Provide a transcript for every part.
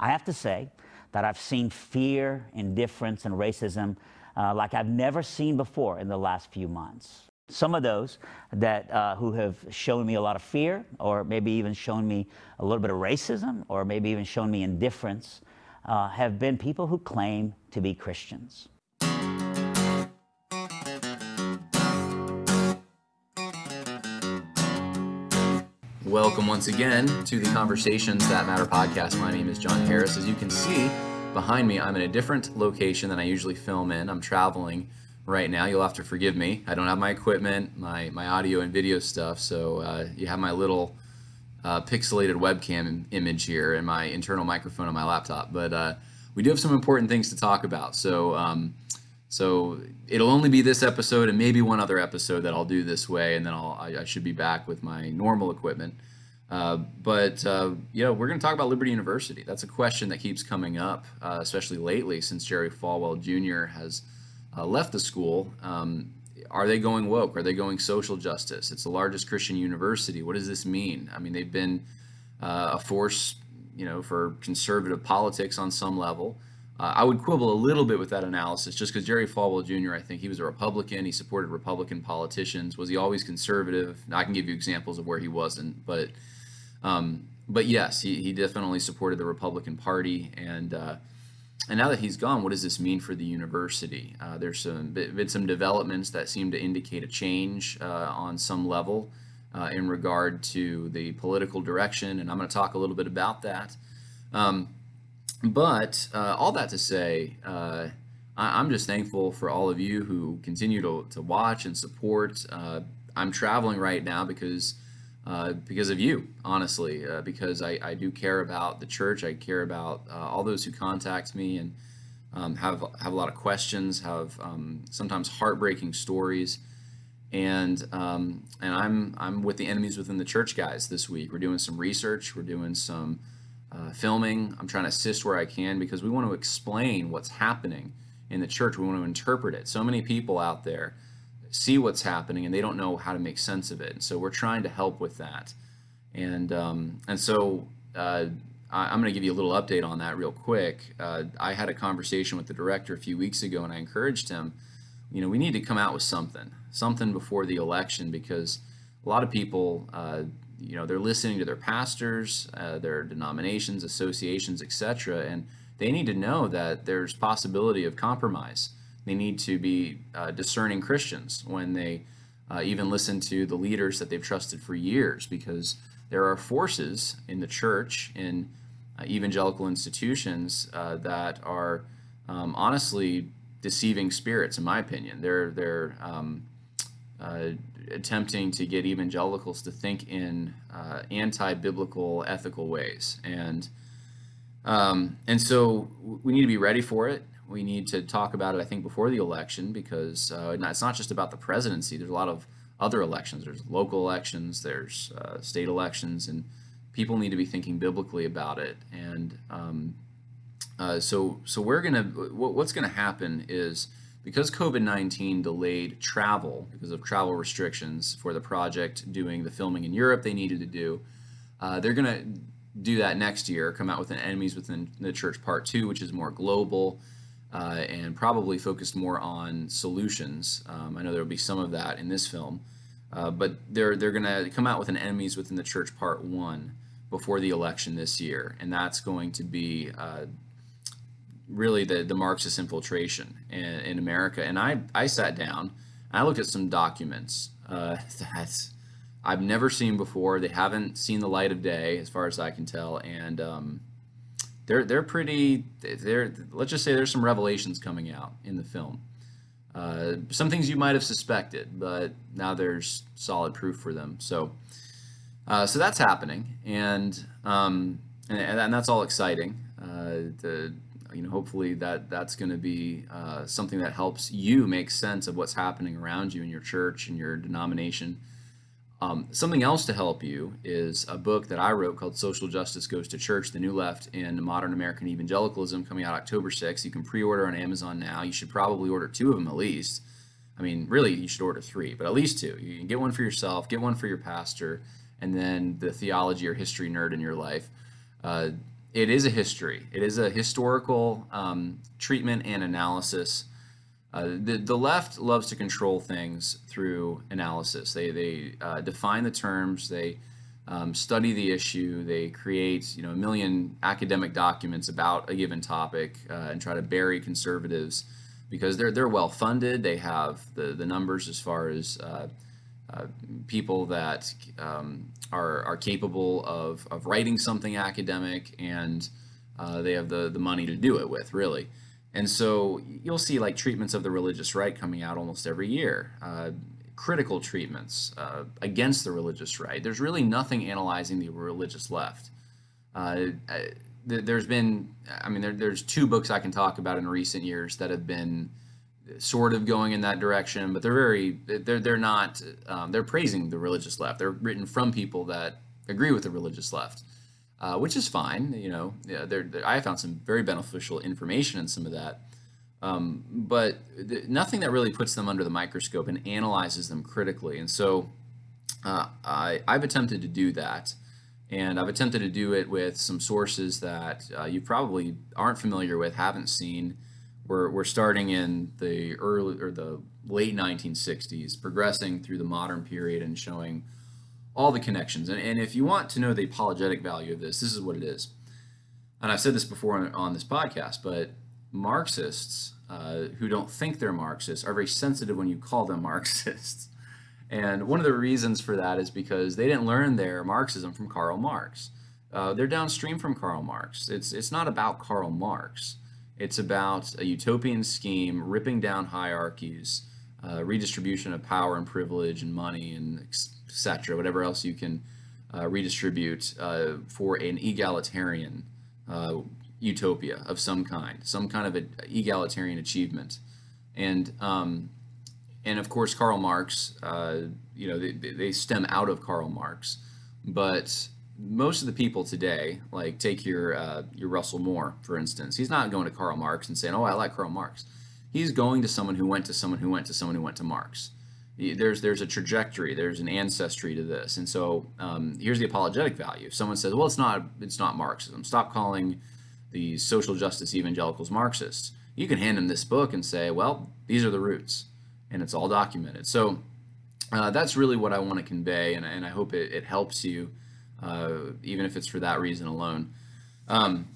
I have to say that I've seen fear, indifference, and racism uh, like I've never seen before in the last few months. Some of those that uh, who have shown me a lot of fear, or maybe even shown me a little bit of racism, or maybe even shown me indifference, uh, have been people who claim to be Christians. Welcome once again to the Conversations That Matter podcast. My name is John Harris. As you can see behind me, I'm in a different location than I usually film in. I'm traveling right now. You'll have to forgive me. I don't have my equipment, my, my audio and video stuff, so uh, you have my little uh, pixelated webcam image here and my internal microphone on my laptop. But uh, we do have some important things to talk about. So, um, so it'll only be this episode and maybe one other episode that I'll do this way, and then I'll I, I should be back with my normal equipment. Uh, but uh, you know, we're going to talk about Liberty University. That's a question that keeps coming up, uh, especially lately since Jerry Falwell Jr. has uh, left the school. Um, are they going woke? Are they going social justice? It's the largest Christian university. What does this mean? I mean, they've been uh, a force, you know, for conservative politics on some level. Uh, I would quibble a little bit with that analysis just because Jerry Falwell Jr., I think he was a Republican. He supported Republican politicians. Was he always conservative? I can give you examples of where he wasn't, but um, but yes, he, he definitely supported the Republican Party. And uh, and now that he's gone, what does this mean for the university? Uh, there's some been some developments that seem to indicate a change uh, on some level uh, in regard to the political direction, and I'm going to talk a little bit about that. Um, but uh, all that to say, uh, I, am just thankful for all of you who continue to, to watch and support. Uh, I'm traveling right now because uh, because of you, honestly, uh, because I, I do care about the church. I care about uh, all those who contact me and um, have have a lot of questions, have um, sometimes heartbreaking stories. And um, and I'm I'm with the enemies within the church guys this week. We're doing some research. We're doing some uh, filming. I'm trying to assist where I can because we want to explain what's happening in the church. We want to interpret it. So many people out there see what's happening and they don't know how to make sense of it. And so we're trying to help with that. And um, and so uh, I, am going to give you a little update on that real quick. Uh, I had a conversation with the director a few weeks ago, and I encouraged him. You know, we need to come out with something, something before the election, because a lot of people uh, you know they're listening to their pastors, uh, their denominations, associations, etc., and they need to know that there's possibility of compromise. They need to be uh, discerning Christians when they uh, even listen to the leaders that they've trusted for years, because there are forces in the church, in uh, evangelical institutions, uh, that are um, honestly deceiving spirits, in my opinion. They're they're um, uh, attempting to get evangelicals to think in uh, anti-biblical ethical ways. And um, and so we need to be ready for it. We need to talk about it i think before the election because uh, it's not just about the presidency. There's a lot of other elections. There's local elections. There's uh, state elections. And people need to be thinking biblically about it. And um, uh, so so we're gonna what's gonna happen is because COVID 19 delayed travel because of travel restrictions for the project doing the filming in Europe they needed to do, uh, they're going to do that next year, come out with an Enemies Within the Church Part 2, which is more global uh, and probably focused more on solutions. Um, I know there will be some of that in this film. Uh, but they're they're going to come out with an enemies within the church part one before the election this year, and that's going to be uh, really the, the Marxist infiltration in, in America. And I, I sat down I looked at some documents uh, that I've never seen before. They haven't seen the light of day, as far as I can tell, and um, they're they're pretty. They're let's just say there's some revelations coming out in the film. Uh, some things you might have suspected, but now there's solid proof for them. So, uh, so that's happening, and um, and, and that's all exciting. Uh, the you know, hopefully that that's going to be uh, something that helps you make sense of what's happening around you in your church and your denomination. Um, something else to help you is a book that I wrote called Social Justice Goes to Church, The New Left in Modern American Evangelicalism, coming out October 6th. You can pre order on Amazon now. You should probably order two of them at least. I mean, really, you should order three, but at least two. You can get one for yourself, get one for your pastor, and then the theology or history nerd in your life. Uh, it is a history. It is a historical um, treatment and analysis. Uh, the, the left loves to control things through analysis. They, they uh, define the terms, they um, study the issue, they create you know, a million academic documents about a given topic uh, and try to bury conservatives because they're, they're well funded. They have the, the numbers as far as uh, uh, people that um, are, are capable of, of writing something academic and uh, they have the, the money to do it with, really. And so you'll see like treatments of the religious right coming out almost every year, uh, critical treatments uh, against the religious right. There's really nothing analyzing the religious left. Uh, there's been, I mean, there, there's two books I can talk about in recent years that have been sort of going in that direction, but they're very they're they're not um, they're praising the religious left. They're written from people that agree with the religious left, uh, which is fine. You know, yeah, they're, they're, I found some very beneficial information in some of that, um, but th- nothing that really puts them under the microscope and analyzes them critically. And so, uh, I I've attempted to do that. And I've attempted to do it with some sources that uh, you probably aren't familiar with, haven't seen, we're, we're starting in the early or the late 1960s, progressing through the modern period and showing all the connections. And, and if you want to know the apologetic value of this, this is what it is. And I've said this before on, on this podcast, but Marxists uh, who don't think they're Marxists are very sensitive when you call them Marxists. And one of the reasons for that is because they didn't learn their Marxism from Karl Marx. Uh, they're downstream from Karl Marx. It's, it's not about Karl Marx. It's about a utopian scheme, ripping down hierarchies, uh, redistribution of power and privilege and money and etc. Whatever else you can uh, redistribute uh, for an egalitarian uh, utopia of some kind, some kind of an egalitarian achievement, and um, and of course Karl Marx. Uh, you know they, they stem out of Karl Marx, but most of the people today, like take your uh, your Russell Moore for instance, he's not going to Karl Marx and saying, "Oh, I like Karl Marx." He's going to someone who went to someone who went to someone who went to Marx. There's there's a trajectory, there's an ancestry to this, and so um, here's the apologetic value. If someone says, "Well, it's not it's not Marxism," stop calling the social justice evangelicals Marxists. You can hand them this book and say, "Well, these are the roots," and it's all documented. So uh, that's really what I want to convey, and, and I hope it, it helps you uh, even if it's for that reason alone. Um,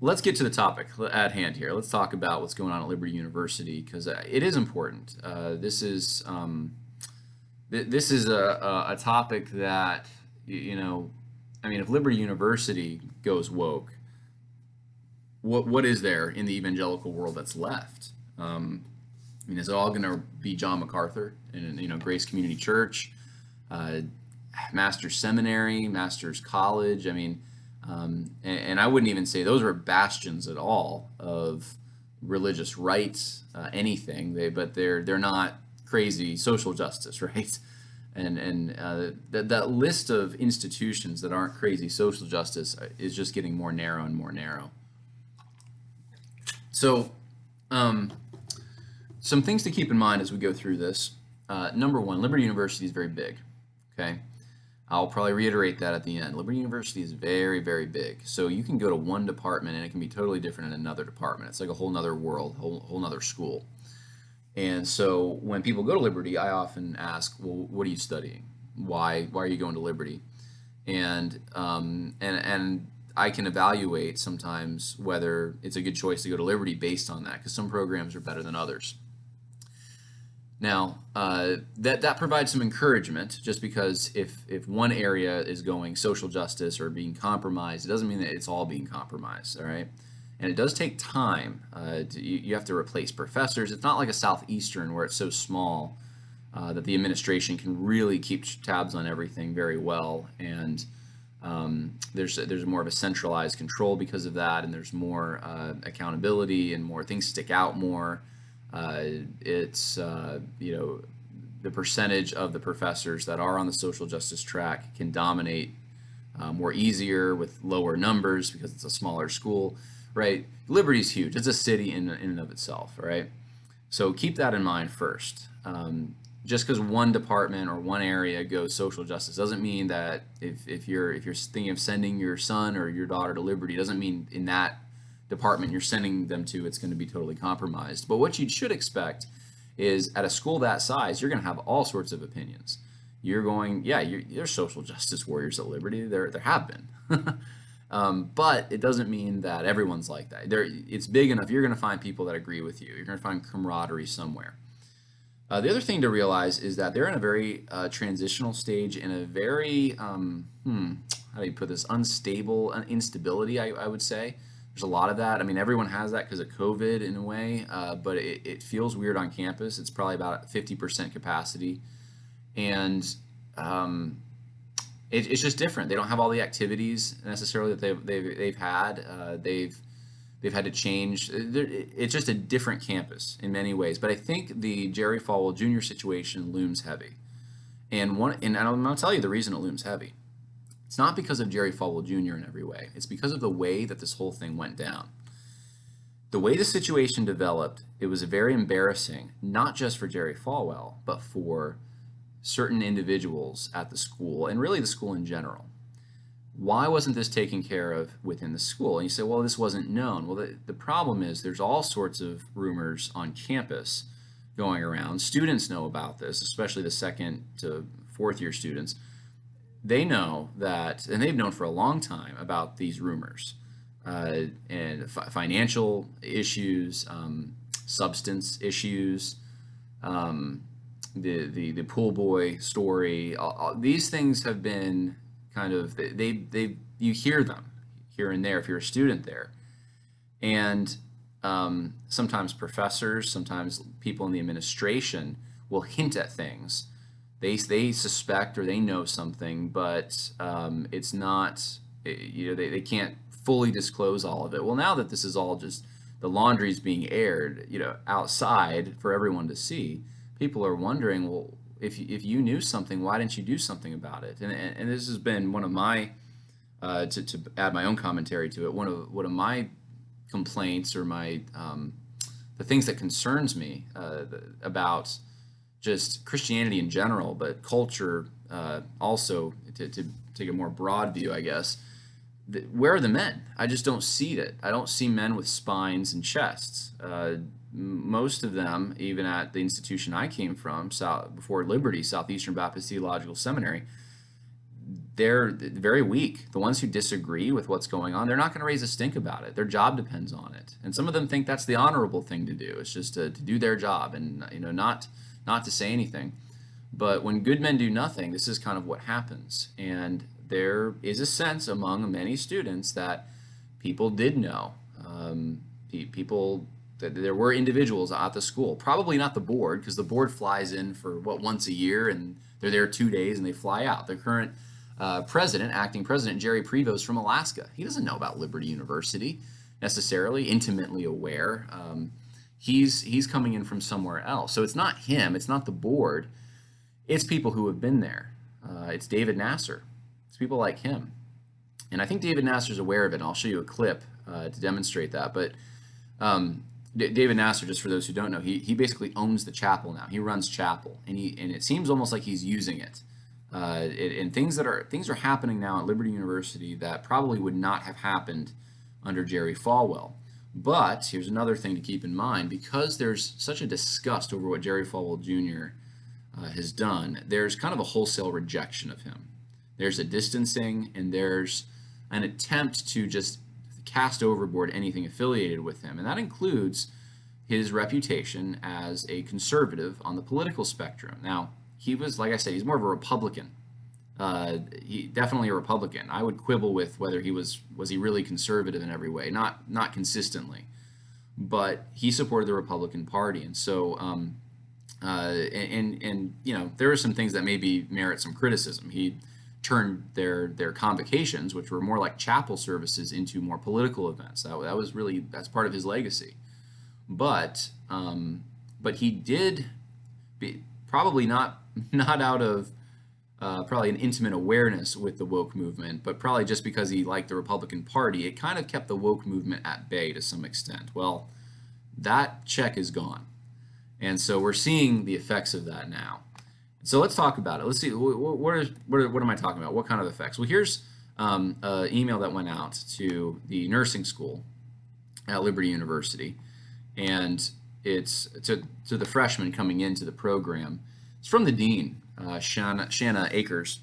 let's get to the topic at hand here. Let's talk about what's going on at Liberty University because uh, it is important. Uh, this is um, th- this is a, a, topic that you know. I mean, if Liberty University goes woke, what what is there in the evangelical world that's left? Um, I mean, is it all going to be John MacArthur and you know Grace Community Church? Uh, master's seminary, master's college. I mean, um, and, and, I wouldn't even say those were bastions at all of religious rights, uh, anything. They, but they're they're not crazy social justice, right? And and uh, that that list of institutions that aren't crazy social justice uh, is just getting more narrow and more narrow. So, um, some things to keep in mind as we go through this. Uh, number one, Liberty University is very big. Okay, I'll probably reiterate that at the end. Liberty University is very, very big. So you can go to one department and it can be totally different in another department. It's like a whole nother world, whole, whole nother school. And so when people go to Liberty, I often ask, well, what are you studying? Why, why are you going to Liberty? And, um, and, and I can evaluate sometimes whether it's a good choice to go to Liberty based on that because some programs are better than others. Now, uh, that, that provides some encouragement just because if, if one area is going social justice or being compromised, it doesn't mean that it's all being compromised, all right? And it does take time. Uh, to, you, you, have to replace professors. It's not like a Southeastern where it's so small uh, that the administration can really keep tabs on everything very well. And um, there's, there's more of a centralized control because of that, and there's more uh, accountability and more things stick out more. Uh, it's uh, you know the percentage of the professors that are on the social justice track can dominate uh, more easier with lower numbers because it's a smaller school, right? Liberty's huge. It's a city in, in and of itself, right? So keep that in mind first. Um, just because one department or one area goes social justice doesn't mean that if, if you're if you're thinking of sending your son or your daughter to Liberty doesn't mean in that department you're sending them to it's going to be totally compromised. But what you should expect is at a school that size you're going to have all sorts of opinions. You're going yeah you're, there's social justice warriors at Liberty there there have been. Um, but it doesn't mean that everyone's like that. There, it's big enough. You're going to find people that agree with you. You're going to find camaraderie somewhere. Uh, the other thing to realize is that they're in a very uh, transitional stage, in a very, um, hmm, how do you put this, unstable instability, I, I, would say. There's a lot of that. I mean, everyone has that because of COVID in a way, uh, but it, it, feels weird on campus. It's probably about 50% capacity. And um, it, it's just different. They don't have all the activities necessarily that they've, they've, they've had. Uh, they've They've had to change. It's just a different campus in many ways. But I think the Jerry Falwell Jr. situation looms heavy. And one, and I'm going to tell you the reason it looms heavy. It's not because of Jerry Falwell Jr. in every way. It's because of the way that this whole thing went down. The way the situation developed, it was very embarrassing, not just for Jerry Falwell, but for certain individuals at the school and really the school in general why wasn't this taken care of within the school? And you say, well, this wasn't known. Well, the, the problem is there's all sorts of rumors on campus going around. Students know about this, especially the second to fourth year students. They know that, and they've known for a long time about these rumors uh, and financial issues, um, substance issues, um, the, the, the pool boy story. All, all, these things have been kind of they they you hear them here and there if you're a student there, and um, sometimes professors, sometimes people in the administration will hint at things. They they suspect or they know something, but um, it's not you know they, they can't fully disclose all of it. Well, now that this is all just the laundry is being aired, you know, outside for everyone to see, people are wondering, well, if you, if you knew something, why didn't you do something about it? And, and, and this has been one of my, uh, to, to add my own commentary to it, one of one of my complaints or my um, the things that concerns me uh, about just Christianity in general, but culture uh, also to, to take a more broad view, I guess. The, where are the men? I just don't see it. I don't see men with spines and chests. Uh, most of them, even at the institution I came from, South, before Liberty, Southeastern Baptist Theological Seminary, they're very weak. The ones who disagree with what's going on, they're not going to raise a stink about it. Their job depends on it, and some of them think that's the honorable thing to do. It's just to, to do their job and you know not not to say anything. But when good men do nothing, this is kind of what happens. And there is a sense among many students that people did know. Um, people that there were individuals at the school, probably not the board, because the board flies in for what once a year and they're there two days and they fly out. The current uh, president, acting president Jerry Prevo from Alaska, he doesn't know about Liberty University necessarily, intimately aware. Um, he's he's coming in from somewhere else, so it's not him, it's not the board, it's people who have been there. Uh, it's David Nasser, it's people like him, and I think David Nasser's aware of it. And I'll show you a clip uh, to demonstrate that, but. Um, David Nasser, just for those who don't know, he, he basically owns the chapel now. He runs chapel, and he and it seems almost like he's using it. Uh, it, and things that are things are happening now at Liberty University that probably would not have happened under Jerry Falwell. But here's another thing to keep in mind: because there's such a disgust over what Jerry Falwell Jr. Uh, has done, there's kind of a wholesale rejection of him. There's a distancing, and there's an attempt to just cast overboard anything affiliated with him, and that includes his reputation as a conservative on the political spectrum. Now, he was, like I said, he's more of a Republican. Uh, he definitely a Republican. I would quibble with whether he was was he really conservative in every way, not not consistently, but he supported the Republican Party, and so um, uh, and and you know there are some things that maybe merit some criticism. He turned their their convocations, which were more like chapel services, into more political events. That, that was really that's part of his legacy. But um, but he did be, probably not not out of uh, probably an intimate awareness with the woke movement, but probably just because he liked the Republican Party, it kind of kept the woke movement at bay to some extent. Well, that check is gone. And so we're seeing the effects of that now. So let's talk about it. Let's see what is, what, what am I talking about? What kind of effects? Well, here's um, an email that went out to the nursing school at Liberty University, and it's to to the freshmen coming into the program. It's from the dean, uh, Shanna, Shanna Akers,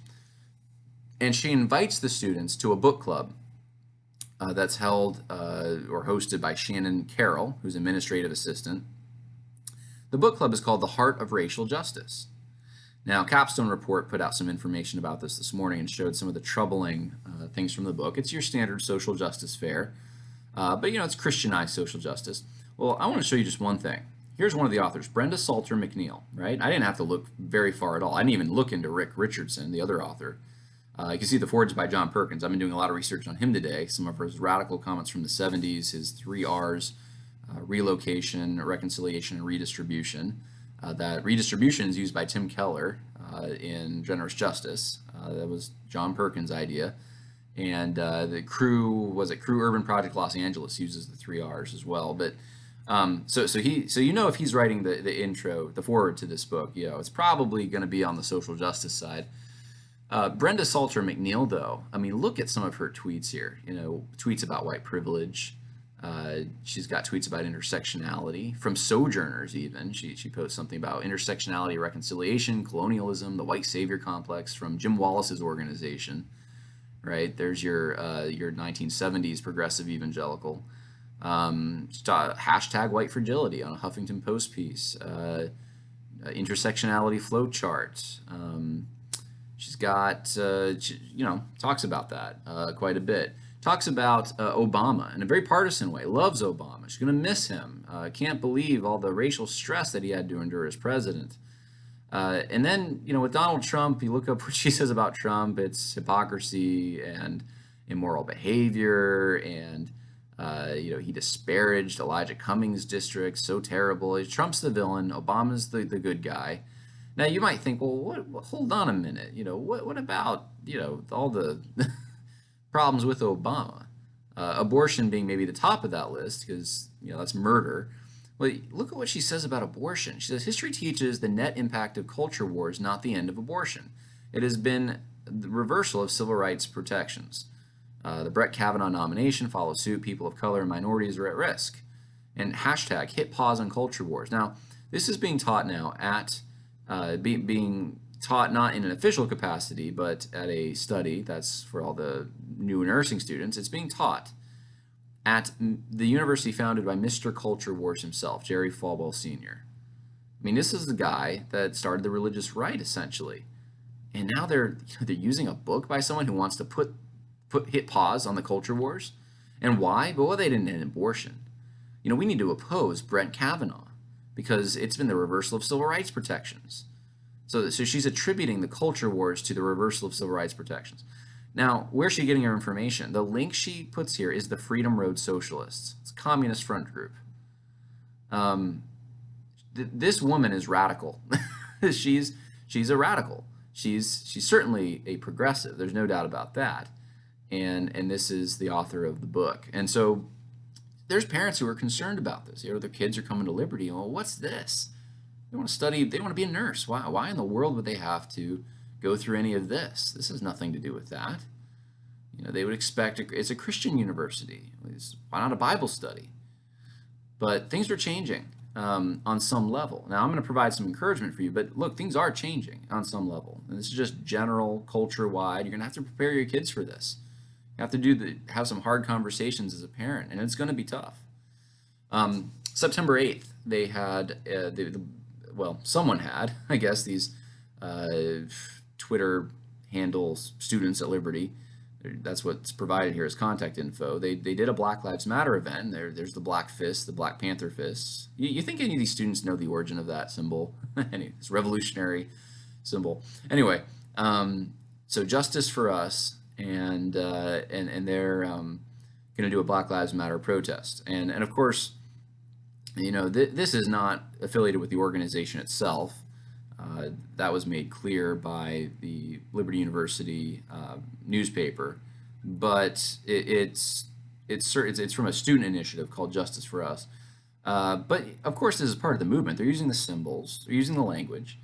and she invites the students to a book club uh, that's held uh, or hosted by Shannon Carroll, who's administrative assistant. The book club is called The Heart of Racial Justice. Now, Capstone Report put out some information about this this morning and showed some of the troubling uh, things from the book. It's your standard social justice fare, uh, but you know, it's Christianized social justice. Well, I want to show you just one thing. Here's one of the authors, Brenda Salter McNeil, right? I didn't have to look very far at all. I didn't even look into Rick Richardson, the other author. Uh, you can see the forwards by John Perkins. I've been doing a lot of research on him today. Some of his radical comments from the 70s, his three R's, uh, relocation, reconciliation, and redistribution. Uh, that redistribution is used by Tim Keller uh, in Generous Justice. Uh, that was John Perkins' idea. And uh, the crew, was it Cru Urban Project Los Angeles uses the three R's as well. But um, so, so he, so you know, if he's writing the, the intro, the forward to this book, you know, it's probably going to be on the social justice side. Uh, Brenda Salter McNeil, though, I mean, look at some of her tweets here. You know, tweets about white privilege. Uh, she's got tweets about intersectionality from sojourners. Even she she posts something about intersectionality, reconciliation, colonialism, the white savior complex from Jim Wallis's organization. Right there's your uh, your 1970s progressive evangelical. Um, hashtag white fragility on a Huffington Post piece. Uh, uh intersectionality flow chart. Um, she's got, uh, she, you know, talks about that uh, quite a bit. Talks about uh, Obama in a very partisan way. Loves Obama. She's going to miss him. Uh, can't believe all the racial stress that he had to endure as president. and then, you know, with Donald Trump, you look up what she says about Trump. It's hypocrisy and immoral behavior and uh, you know, he disparaged Elijah Cummings' district, so terrible. Trump's the villain, Obama's the, the good guy. Now you might think, well, what, hold on a minute. You know, what, what about, you know, all the problems with Obama? Uh, abortion being maybe the top of that list because, you know, that's murder. Well, look at what she says about abortion. She says history teaches the net impact of culture wars, not the end of abortion. It has been the reversal of civil rights protections. Uh, the Brett Kavanaugh nomination follows suit. People of color and minorities are at risk. And hashtag hit pause on culture wars. Now, this is being taught now at uh, be, being taught not in an official capacity, but at a study that's for all the new nursing students. It's being taught at the university founded by Mr. Culture Wars himself, Jerry Falwell Sr. I mean, this is the guy that started the religious right, essentially. And now they're they're using a book by someone who wants to put put hit pause on the culture wars. And why? Well, they didn't end abortion. You know, we need to oppose Brett Kavanaugh because it's been the reversal of civil rights protections. So, so she's attributing the culture wars to the reversal of civil rights protections. Now, where's she getting her information? The link she puts here is the Freedom Road Socialists. It's a communist front group. Um, th- this woman is radical. she's she's a radical. She's she's certainly a progressive. There's no doubt about that and and this is the author of the book. And so there's parents who are concerned about this. You know, their kids are coming to Liberty. Well, what's this? They want to study. They want to be a nurse. Why? Why in the world would they have to go through any of this? This has nothing to do with that. You know, they would expect a, it's a Christian university. Why not a Bible study? But things are changing um, on some level. Now, I'm going to provide some encouragement for you, but look, things are changing on some level. And this is just general, culture wide. You're going to have to prepare your kids for this. Have to do the have some hard conversations as a parent, and it's going to be tough. Um, September eighth, they had uh, the, the, well, someone had, I guess, these uh, Twitter handles students at Liberty. That's what's provided here as contact info. They, they did a Black Lives Matter event. There, there's the Black Fist, the Black Panther Fist. You, you think any of these students know the origin of that symbol? any, this revolutionary symbol. Anyway, um, so justice for us and uh, and and they're um, going to do a Black Lives Matter protest. And and of course, you know th- this is not affiliated with the organization itself. Uh, that was made clear by the Liberty University uh, newspaper, but it, it's it's it's it's from a student initiative called Justice for Us. Uh, but of course, this is part of the movement. They're using the symbols, they're using the language.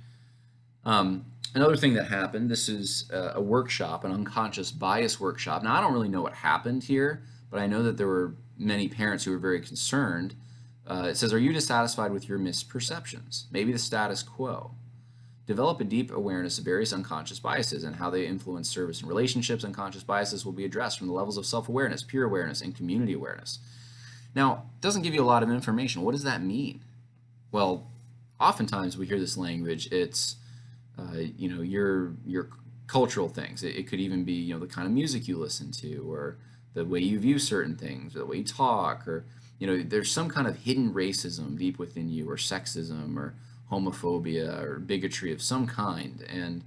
Um, another thing that happened this is a, a workshop, an unconscious bias workshop. Now, I don't really know what happened here, but I know that there were many parents who were very concerned. Uh, it says, Are you dissatisfied with your misperceptions? Maybe the status quo. Develop a deep awareness of various unconscious biases and how they influence service and relationships. Unconscious biases will be addressed from the levels of self awareness, peer awareness, and community awareness. Now, it doesn't give you a lot of information. What does that mean? Well, oftentimes we hear this language. It's, uh, you know, your your cultural things. It, it, could even be, you know, the kind of music you listen to, or the way you view certain things, or the way you talk, or you know, there's some kind of hidden racism deep within you, or sexism, or homophobia, or bigotry of some kind, and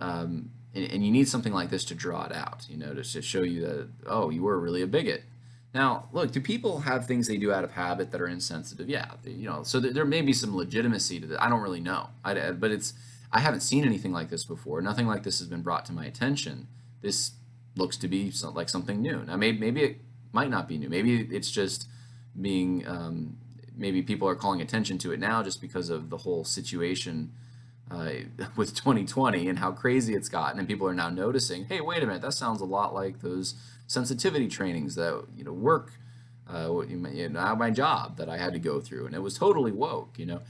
um, and, and, you need something like this to draw it out, you know, to, to show you that oh, you were really a bigot, now, look, do people have things they do out of habit that are insensitive? Yeah, you know, so there may be some legitimacy to that. I don't really know, I, but it's I haven't seen anything like this before. Nothing like this has been brought to my attention. This looks to be some, like something new. Now, maybe maybe it might not be new. Maybe it's just being um, maybe people are calling attention to it now just because of the whole situation uh, with 2020 and how crazy it's gotten, and people are now noticing. Hey, wait a minute, that sounds a lot like those sensitivity trainings that you know work uh, you know, my job that I had to go through, and it was totally woke. You know,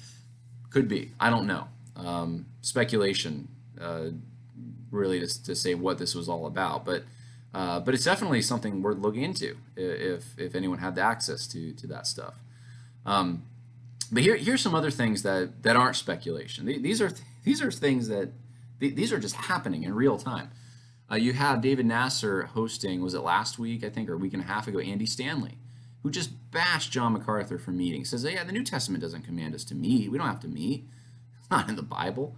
could be. I don't know. Um, speculation, uh, really, to, to say what this was all about, but uh, but it's definitely something worth looking into if if anyone had the access to to that stuff. Um, but here here's some other things that that aren't speculation. These are these are things that these are just happening in real time. Uh, you have David Nasser hosting, was it last week, I think, or a week and a half ago, Andy Stanley, who just bashed John MacArthur for meeting. Says, yeah, the New Testament doesn't command us to meet. We don't have to meet. Not in the Bible.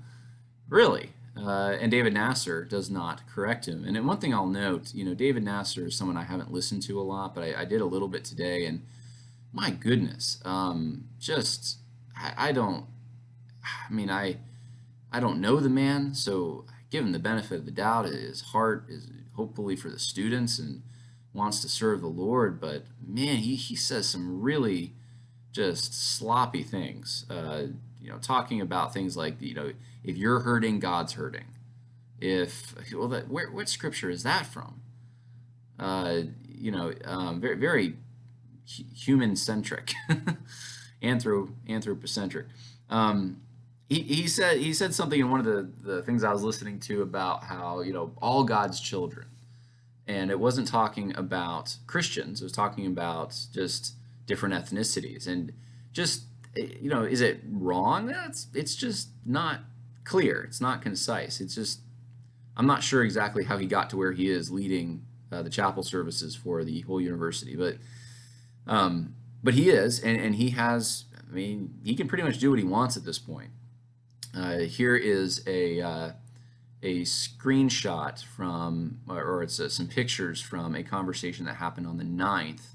Really. Uh, and David Nasser does not correct him. And one thing I'll note, you know, David Nasser is someone I haven't listened to a lot, but I, I did a little bit today. And my goodness, um, just, I, I don't, I mean, I, I don't know the man, so give him the benefit of the doubt. His heart is hopefully for the students and wants to serve the Lord, but man, he, he says some really just sloppy things. Uh, you know, talking about things like you know, if you're hurting, God's hurting. If well, that where what scripture is that from? Uh, you know, um, very very human centric, anthro anthropocentric. Um, he, he said he said something in one of the, the things I was listening to about how you know all God's children, and it wasn't talking about Christians. It was talking about just different ethnicities and just you know is it wrong? It's it's just not clear. It's not concise. It's just I'm not sure exactly how he got to where he is leading uh, the chapel services for the whole university, but um, but he is, and, and he has. I mean, he can pretty much do what he wants at this point. Uh, here is a, uh, a screenshot from, or it's uh, some pictures from a conversation that happened on the 9th.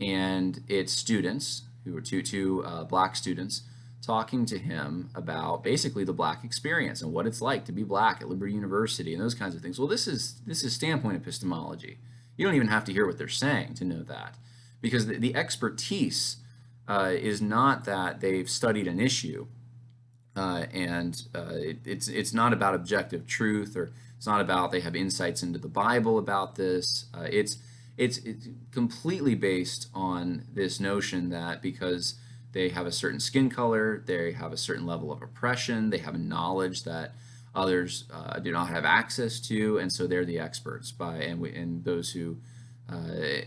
And it's students, who are two, two uh, black students, talking to him about basically the black experience and what it's like to be black at Liberty University and those kinds of things. Well, this is, this is standpoint epistemology. You don't even have to hear what they're saying to know that. Because the, the expertise uh, is not that they've studied an issue uh, and uh, it, it's it's not about objective truth or it's not about they have insights into the Bible about this. Uh, it's it's it's completely based on this notion that because they have a certain skin color, they have a certain level of oppression, they have a knowledge that others uh, do not have access to, and so they're the experts. By and we, and those who uh,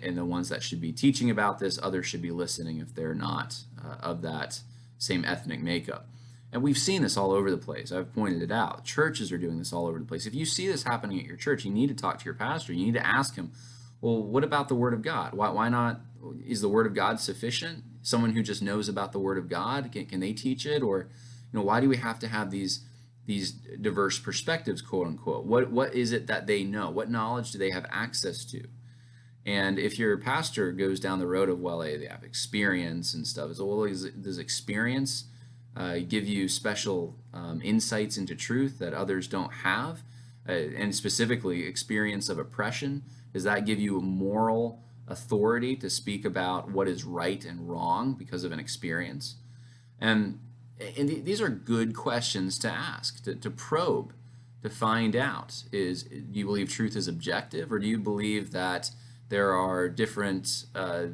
and the ones that should be teaching about this, others should be listening if they're not uh, of that same ethnic makeup. And we've seen this all over the place. I've pointed it out. Churches are doing this all over the place. If you see this happening at your church, you need to talk to your pastor. You need to ask him, well, what about the Word of God? Why, why not? Is the Word of God sufficient? Someone who just knows about the Word of God, can, can they teach it? Or, you know, why do we have to have these these diverse perspectives, quote unquote? What what is it that they know? What knowledge do they have access to? And if your pastor goes down the road of, well, they have experience and stuff, so well, is, does experience uh, give you special um, insights into truth that others don't have, uh, and specifically experience of oppression? Does that give you a moral authority to speak about what is right and wrong because of an experience? And And th- these are good questions to ask, to, to probe, to find out. Is do you believe truth is objective, or do you believe that there are different uh,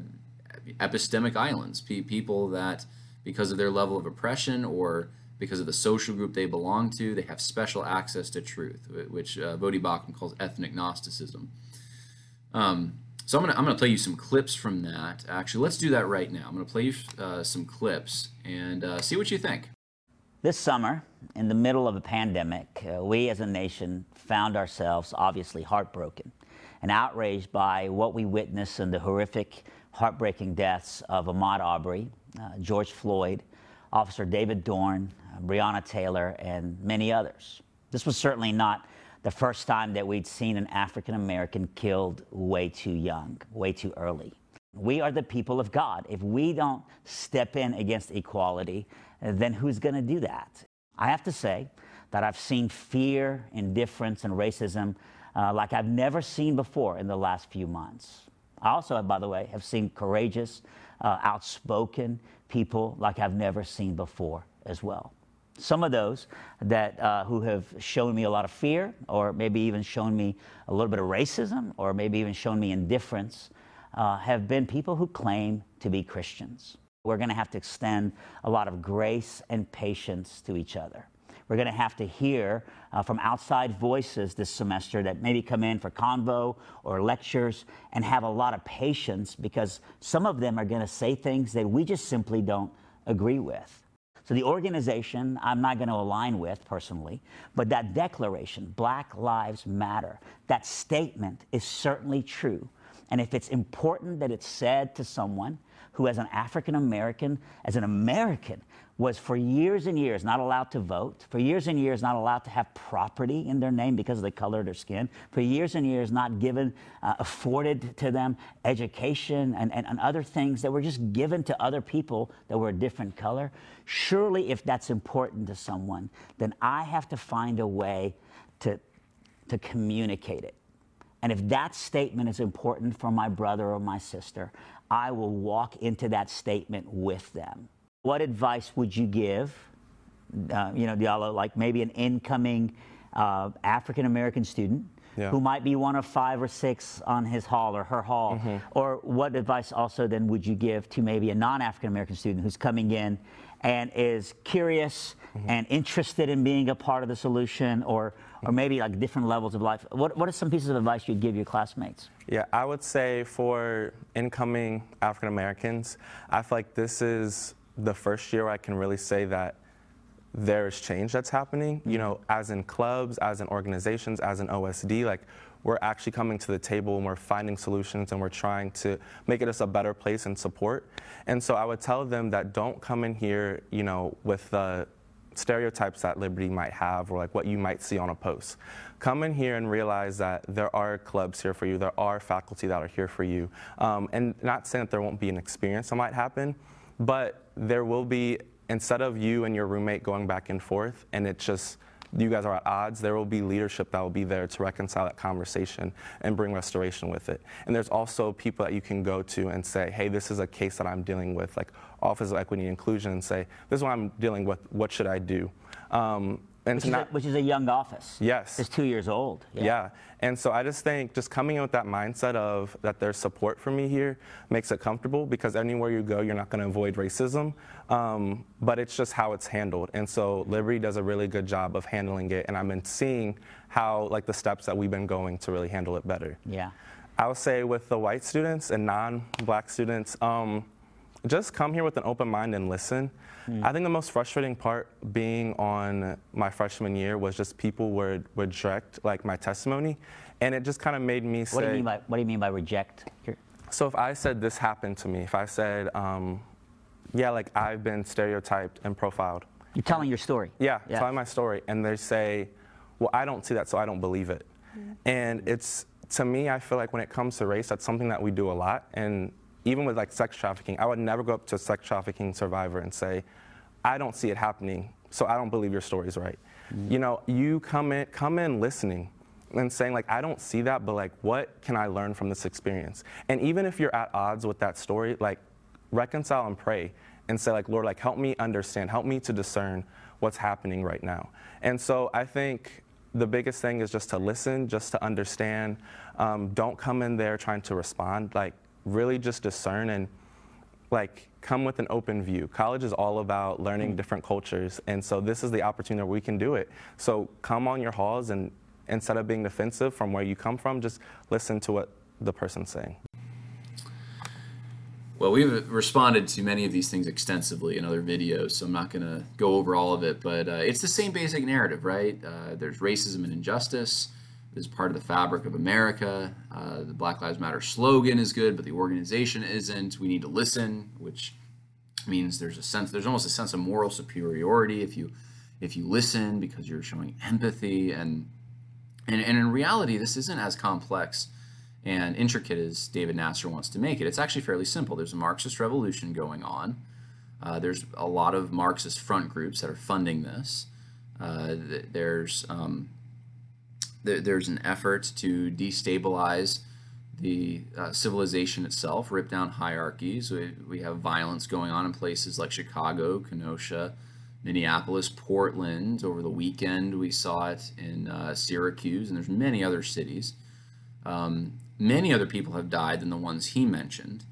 epistemic islands, pe- people that, because of their level of oppression or because of the social group they belong to, they have special access to truth, which uh, Baucham calls ethnic Gnosticism. Um, so I'm gonna I'm gonna play you some clips from that. Actually, let's do that right now. I'm gonna play you uh, some clips and uh, see what you think. This summer, in the middle of a pandemic, uh, we as a nation found ourselves obviously heartbroken and outraged by what we witnessed in the horrific, heartbreaking deaths of Ahmaud Arbery, uh, George Floyd, Officer David Dorn, uh, Breonna Taylor, and many others. This was certainly not the first time that we'd seen an African American killed way too young, way too early. We are the people of God. If we don't step in against equality, then who's going to do that? I have to say that I've seen fear, indifference, and racism uh, like I've never seen before in the last few months. I also, by the way, have seen courageous, uh, outspoken people like I've never seen before as well. Some of those that uh, who have shown me a lot of fear, or maybe even shown me a little bit of racism, or maybe even shown me indifference, uh, have been people who claim to be Christians. We're going to have to extend a lot of grace and patience to each other. We're going to have to hear uh, from outside voices this semester that maybe come in for convo or lectures and have a lot of patience because some of them are going to say things that we just simply don't agree with. So the organization I'm not going to align with personally, but that declaration, Black Lives Matter, that statement is certainly true. And if it's important that it's said to someone who, as an African American, as an American, was for years and years not allowed to vote, for years and years not allowed to have property in their name because of the color of their skin, for years and years not given, uh, afforded to them education and, and, and other things that were just given to other people that were a different color. Surely, if that's important to someone, then I have to find a way to, to communicate it. And if that statement is important for my brother or my sister, I will walk into that statement with them. What advice would you give, uh, you know, Diallo, like maybe an incoming uh, African American student yeah. who might be one of five or six on his hall or her hall? Mm-hmm. Or what advice also then would you give to maybe a non African American student who's coming in and is curious mm-hmm. and interested in being a part of the solution or, or maybe like different levels of life. What, what are some pieces of advice you'd give your classmates? Yeah, I would say for incoming African Americans, I feel like this is the first year I can really say that there's change that's happening, you know, as in clubs, as in organizations, as in OSD, like we're actually coming to the table and we're finding solutions and we're trying to make it a better place and support. And so I would tell them that don't come in here, you know, with the stereotypes that Liberty might have or like what you might see on a post. Come in here and realize that there are clubs here for you, there are faculty that are here for you. Um, and not saying that there won't be an experience that might happen, but there will be, instead of you and your roommate going back and forth and it's just you guys are at odds, there will be leadership that will be there to reconcile that conversation and bring restoration with it. And there's also people that you can go to and say, hey, this is a case that I'm dealing with, like Office of Equity and Inclusion, and say, this is what I'm dealing with, what should I do? Um, and which, is not, a, which is a young office. Yes. It's two years old. Yeah. yeah. And so I just think just coming in with that mindset of that there's support for me here makes it comfortable because anywhere you go, you're not going to avoid racism. Um, but it's just how it's handled. And so Liberty does a really good job of handling it. And I've been seeing how, like, the steps that we've been going to really handle it better. Yeah. I would say with the white students and non black students, um, just come here with an open mind and listen. Mm. I think the most frustrating part being on my freshman year was just people would, reject like my testimony, and it just kind of made me say. What do you mean by What do you mean by reject? So if I said this happened to me, if I said, um, yeah, like I've been stereotyped and profiled. You're telling your story. Yeah, yeah. telling my story, and they say, well, I don't see that, so I don't believe it. Mm. And it's to me, I feel like when it comes to race, that's something that we do a lot, and even with like sex trafficking, I would never go up to a sex trafficking survivor and say, I don't see it happening, so I don't believe your story's right. Mm-hmm. You know, you come in, come in listening and saying like, I don't see that, but like, what can I learn from this experience? And even if you're at odds with that story, like, reconcile and pray and say like, Lord, like help me understand, help me to discern what's happening right now. And so I think the biggest thing is just to listen, just to understand. Um, don't come in there trying to respond. Like really just discern and like come with an open view. College is all about learning mm-hmm. different cultures, and so this is the opportunity where we can do it. So come on your halls and instead of being defensive from where you come from, just listen to what the person's saying. Well, we've responded to many of these things extensively in other videos, so I'm not going to go over all of it, but uh, it's the same basic narrative, right? Uh, there's racism and injustice is part of the fabric of America. Uh, the Black Lives Matter slogan is good, but the organization isn't. We need to listen, which means there's a sense, there's almost a sense of moral superiority if you if you listen because you're showing empathy and and, and in reality, this isn't as complex and intricate as David Nasser wants to make it. It's actually fairly simple. There's a Marxist revolution going on. Uh, there's a lot of Marxist front groups that are funding this. Uh, there's um, there's an effort to destabilize the uh, civilization itself, rip down hierarchies. We, we have violence going on in places like Chicago, Kenosha, Minneapolis, Portland. Over the weekend, we saw it in uh, Syracuse, and there's many other cities. Um, many other people have died than the ones he mentioned.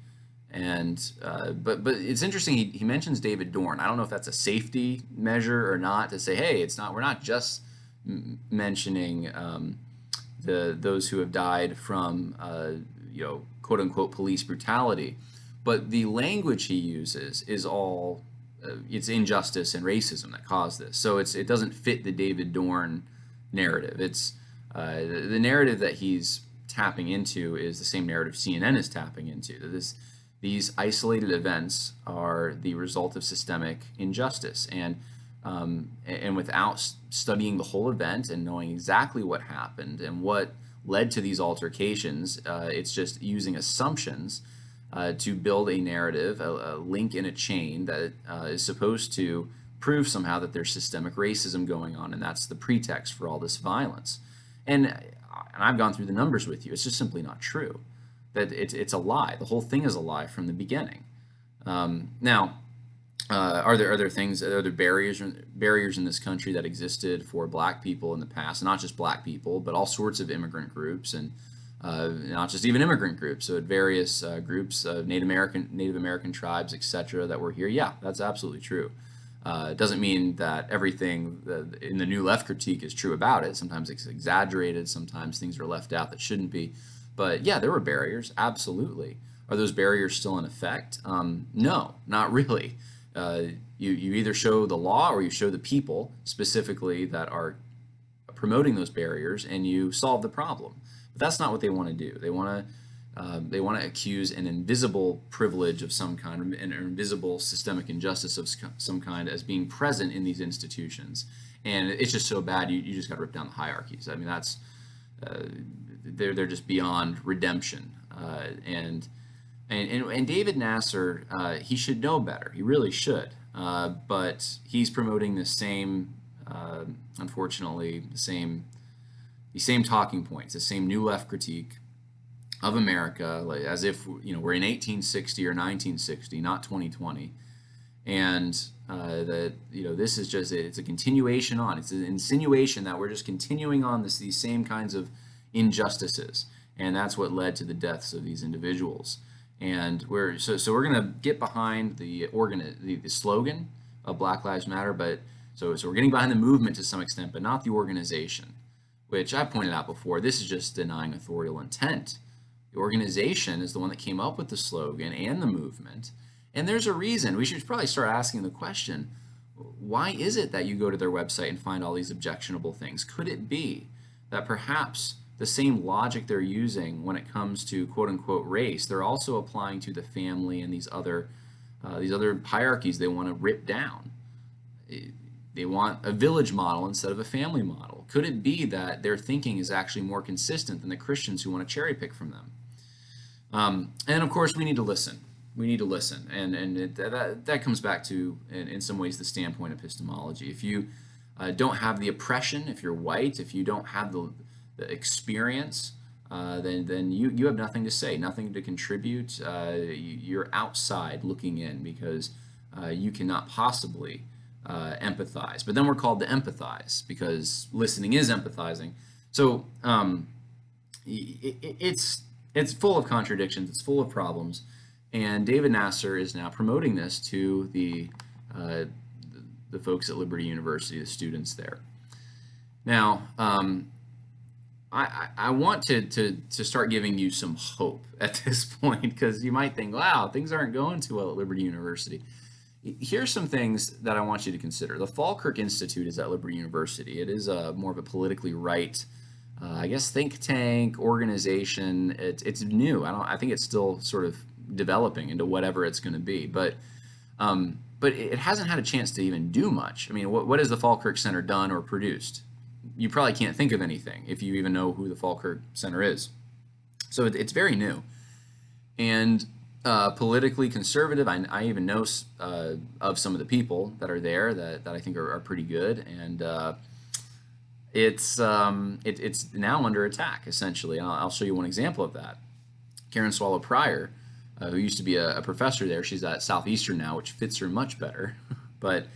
And uh, but but it's interesting. He, he mentions David Dorn. I don't know if that's a safety measure or not to say, hey, it's not. We're not just mentioning um, the those who have died from uh, you know quote unquote police brutality, but the language he uses is all uh, it's injustice and racism that caused this. So it's it doesn't fit the David Dorn narrative. It's uh, the, the narrative that he's tapping into is the same narrative CNN is tapping into. This these isolated events are the result of systemic injustice and um, and without studying the whole event and knowing exactly what happened and what led to these altercations, uh, it's just using assumptions uh, to build a narrative, a, a, link in a chain that uh, is supposed to prove somehow that there's systemic racism going on, and that's the pretext for all this violence. And, and I've gone through the numbers with you. It's just simply not true. That it's it's a lie. The whole thing is a lie from the beginning. Um, now, uh, are there other things, are there barriers barriers in this country that existed for Black people in the past? Not just Black people, but all sorts of immigrant groups, and uh, not just even immigrant groups. So, various uh, groups of Native American Native American tribes, etc., that were here. Yeah, that's absolutely true. Uh, it doesn't mean that everything in the New Left critique is true about it. Sometimes it's exaggerated. Sometimes things are left out that shouldn't be. But yeah, there were barriers. Absolutely. Are those barriers still in effect? Um, no, not really uh, you, you either show the law or you show the people specifically that are promoting those barriers and you solve the problem. But that's not what they want to do. They want to uh, they want to accuse an invisible privilege of some kind, an invisible systemic injustice of some kind as being present in these institutions. And it's just so bad, you, you just got to rip down the hierarchies. I mean, that's, uh, they're, they're just beyond redemption. Uh, and and, and, and David Nasser, uh, he should know better. He really should. Uh, but he's promoting the same, uh, unfortunately, the same, the same talking points, the same new left critique of America, like, as if you know we're in 1860 or 1960, not 2020, and uh, that you know this is just it's a continuation on. It's an insinuation that we're just continuing on this these same kinds of injustices, and that's what led to the deaths of these individuals and we're so so we're gonna get behind the organ the, the slogan of Black Lives Matter, but so so we're getting behind the movement to some extent, but not the organization, which I pointed out before. This is just denying authorial intent. The organization is the one that came up with the slogan and the movement, and there's a reason. We should probably start asking the question: Why is it that you go to their website and find all these objectionable things? Could it be that perhaps the same logic they're using when it comes to quote unquote race, they're also applying to the family and these other uh, these other hierarchies they want to rip down. They want a village model instead of a family model. Could it be that their thinking is actually more consistent than the Christians who want to cherry pick from them? Um, and of course, we need to listen. We need to listen, and and it, that that comes back to in, in some ways the standpoint epistemology. If you uh, don't have the oppression, if you're white, if you don't have the experience uh, then then you you have nothing to say, nothing to contribute. Uh, you're outside looking in because uh, you cannot possibly uh, empathize. But then we're called to empathize because listening is empathizing. So um, it, it's it's full of contradictions. It's full of problems. And David Nasser is now promoting this to the uh, the folks at Liberty University, the students there. Now, um, I, I want to, to, to start giving you some hope at this point because you might think, wow, things aren't going too well at Liberty University. Here's some things that I want you to consider. The Falkirk Institute is at Liberty University. It is a more of a politically right, uh, I guess, think tank organization. It, it's new. I don't. I think it's still sort of developing into whatever it's going to be. But um, but it hasn't had a chance to even do much. I mean, what, what has the Falkirk Center done or produced? You probably can't think of anything if you even know who the Falkirk Center is. So it, it's very new. And uh, politically conservative, I, I even know uh, of some of the people that are there that, that I think are, are pretty good. And uh, it's, um, it, it's now under attack, essentially. And I'll, I'll show you one example of that. Karen Swallow Prior uh, who used to be a, a, professor there. She's at Southeastern now, which fits her much better. but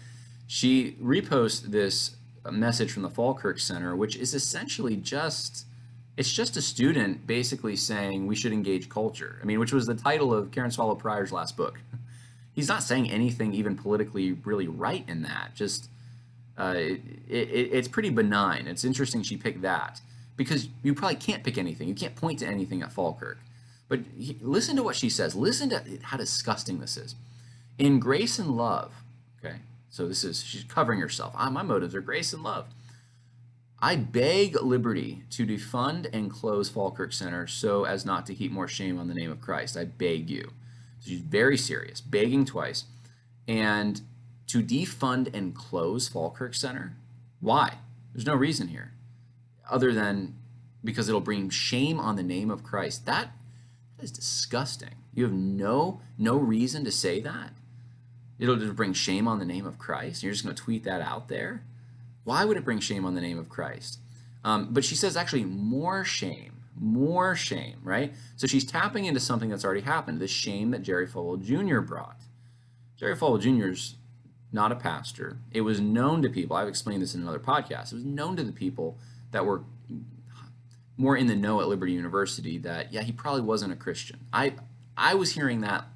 she reposts this message from the Falkirk Center, which is essentially just it's just a student basically saying we should engage culture. I mean, which was the title of Karen Swallow Prior's last book. He's not saying anything even politically really right in that. Just uh, it, it, it's pretty benign. It's interesting she picked that because you probably can't pick anything. You can't point to anything at Falkirk. But he, listen to what she says. Listen to how disgusting this is. In grace and love, okay, so this is, she's covering herself. Ah, my motives are grace and love. I beg liberty to defund and close Falkirk Center so as not to heap more shame on the name of Christ. I beg you. So she's very serious, begging twice. And to defund and close Falkirk Center, why? There's no reason here other than because it'll bring shame on the name of Christ. That that is disgusting. You have no no reason to say that. It'll just bring shame on the name of Christ. You're just going to tweet that out there. Why would it bring shame on the name of Christ? Um, but she says actually more shame, more shame, right? So she's tapping into something that's already happened. The shame that Jerry Falwell Jr. brought. Jerry Falwell Jr. is not a pastor. It was known to people. I've explained this in another podcast. It was known to the people that were more in the know at Liberty University that yeah he probably wasn't a Christian. I I was hearing that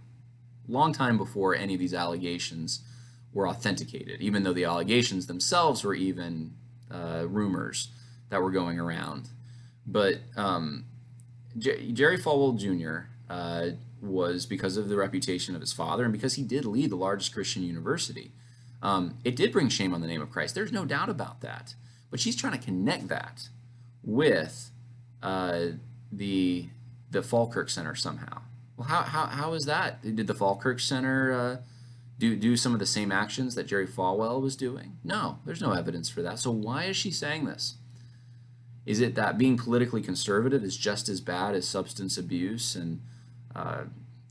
long time before any of these allegations were authenticated, even though the allegations themselves were even uh, rumors that were going around. But um, J- Jerry Falwell Jr. Uh, was because of the reputation of his father and because he did lead the largest Christian university. Um, it did bring shame on the name of Christ. There's no doubt about that. But she's trying to connect that with uh, the the Falkirk Center somehow. Well, how, how, how is that? Did the Falkirk Center uh, do, do some of the same actions that Jerry Falwell was doing? No, there's no evidence for that. So why is she saying this? Is it that being politically conservative is just as bad as substance abuse and uh,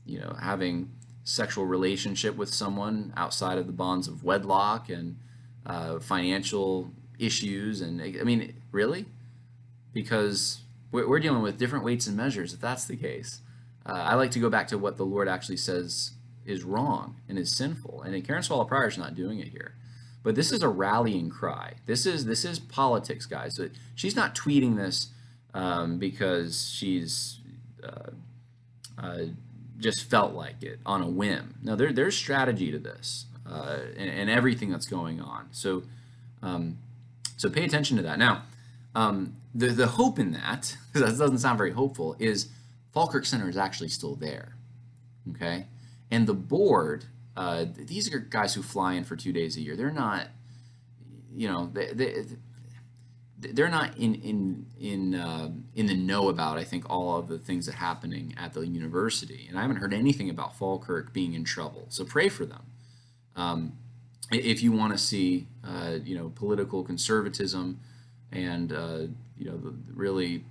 you know having sexual relationship with someone outside of the bonds of wedlock and uh, financial issues and I mean really because we're, we're dealing with different weights and measures if that's the case. Uh, I like to go back to what the Lord actually says is wrong and is sinful. And Karen Swallow Prior is not doing it here. But this is a rallying cry. This is this is politics, guys. So she's not tweeting this um, because she's uh, uh, just felt like it on a whim. No, there, there's strategy to this uh, and, and, everything that's going on. So um, so pay attention to that. Now, um, the the hope in that, because that doesn't sound very hopeful, is Falkirk Center is actually still there. Okay, and the board, uh, these are guys who fly in for two days a year. They're not, you know, they, they they're not in in in uh, in the know about I think all of the things that are happening at the university, and I haven't heard anything about Falkirk being in trouble. So pray for them. Um, if you want to see, uh, you know, political conservatism and uh, you know really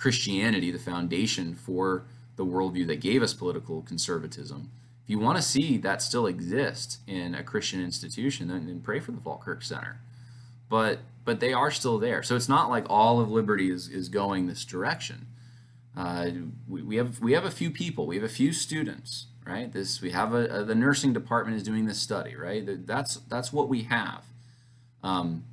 Christianity, the foundation for the worldview that gave us political conservatism. If you want to see that still exist in a Christian institution, then, then pray for the Falkirk Center. But but they are still there. So it's not like all of liberty is, is going this direction. Uh, we, we have we have a few people, we have a few students, right? This we have a, a the nursing department is doing this study, right? That's that's what we have. Um,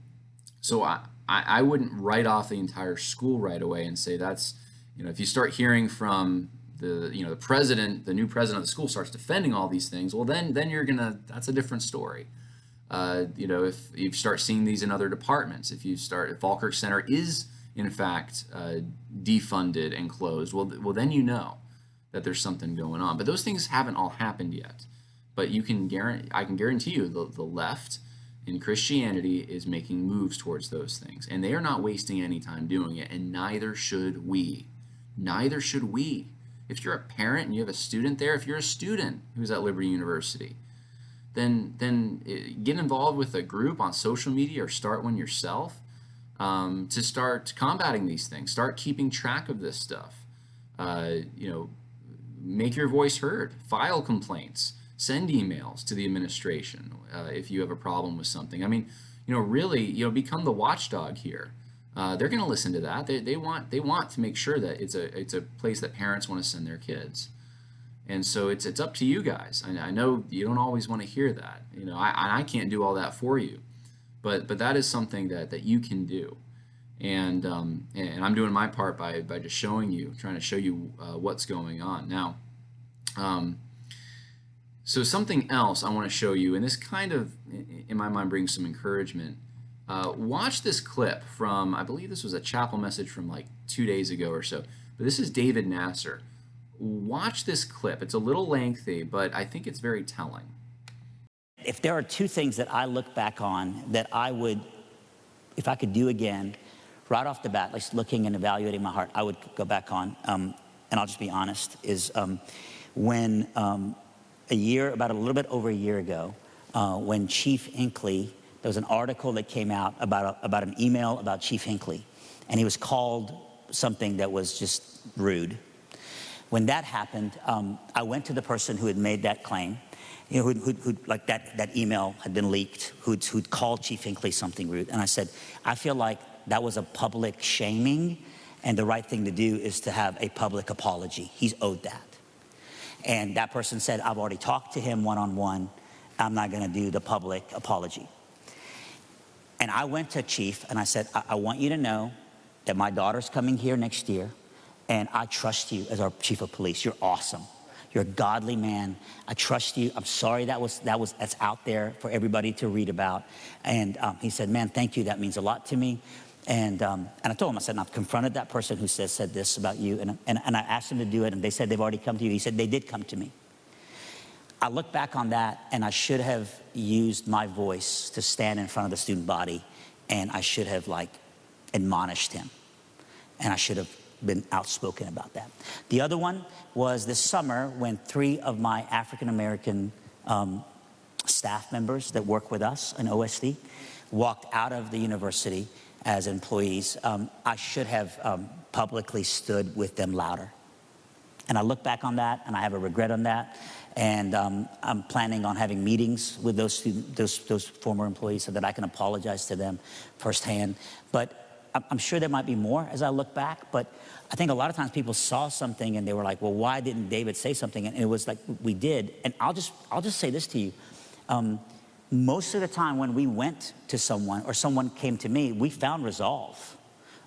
so I, I I wouldn't write off the entire school right away and say that's you know if you start hearing from the you know the president, the new president of the school starts defending all these things, well then then you're gonna that's a different story. Uh, you know if you start seeing these in other departments, if you start if Falkirk Center is in fact uh, defunded and closed, well well then you know that there's something going on. But those things haven't all happened yet. But you can guarantee I can guarantee you the, the left Christianity is making moves towards those things, and they are not wasting any time doing it, and neither should we. Neither should we if you're a parent and you have a student there, if you're a student who's at Liberty University, then then eh, get involved with a group on social media or start one yourself um, to start combating these things. Start keeping track of this stuff. Uh, you know, make your voice heard. File complaints. Send emails to the administration uh, if you have a problem with something. I mean, you know, really, you know, become the watchdog here uh, they're going to listen to that. They, they want they want to make sure that it's a it's a place that parents want to send their kids, and so it's it's up to you guys. I, I know you don't always want to hear that. You know, I I can't do all that for you, but but that is something that that you can do, and um, and I'm doing my part by by just showing you, trying to show you uh, what's going on now. Um, so something else I want to show you, and this kind of in my mind brings some encouragement uh, watch this clip from, I believe this was a chapel message from like two days ago or so. But this is David Nasser. Watch this clip. It's a little lengthy, but I think it's very telling. If there are two things that I look back on that I would, if I could do again, right off the bat, like looking and evaluating my heart, I would go back on, um, and I'll just be honest, is um, when um, a year, about a little bit over a year ago, uh, when Chief Hinkley there was an article that came out about, a, about an email about Chief Hinkley, and he was called something that was just rude. When that happened, um, I went to the person who had made that claim, you know, who, who, like that, that email had been leaked, who'd, who'd called Chief Hinkley something rude. And I said, I feel like that was a public shaming, and the right thing to do is to have a public apology. He's owed that. And that person said, I've already talked to him one on one. I'm not going to do the public apology. And I went to Chief and I said, I-, I want you to know that my daughter's coming here next year, and I trust you as our chief of police. You're awesome. You're a godly man. I trust you. I'm sorry that was that was that's out there for everybody to read about. And um, he said, "Man, thank you. That means a lot to me." And um, and I told him, I said, "I've confronted that person who says said this about you." And, and and I asked him to do it, and they said they've already come to you. He said they did come to me. I look back on that and I should have used my voice to stand in front of the student body and I should have like admonished him. And I should have been outspoken about that. The other one was this summer when three of my African American um, staff members that work with us in OSD walked out of the university as employees. Um, I should have um, publicly stood with them louder. And I look back on that and I have a regret on that. And um, I'm planning on having meetings with those, student, those, those former employees so that I can apologize to them firsthand. But I'm sure there might be more as I look back. But I think a lot of times people saw something and they were like, well, why didn't David say something? And it was like, we did. And I'll just, I'll just say this to you. Um, most of the time when we went to someone or someone came to me, we found resolve.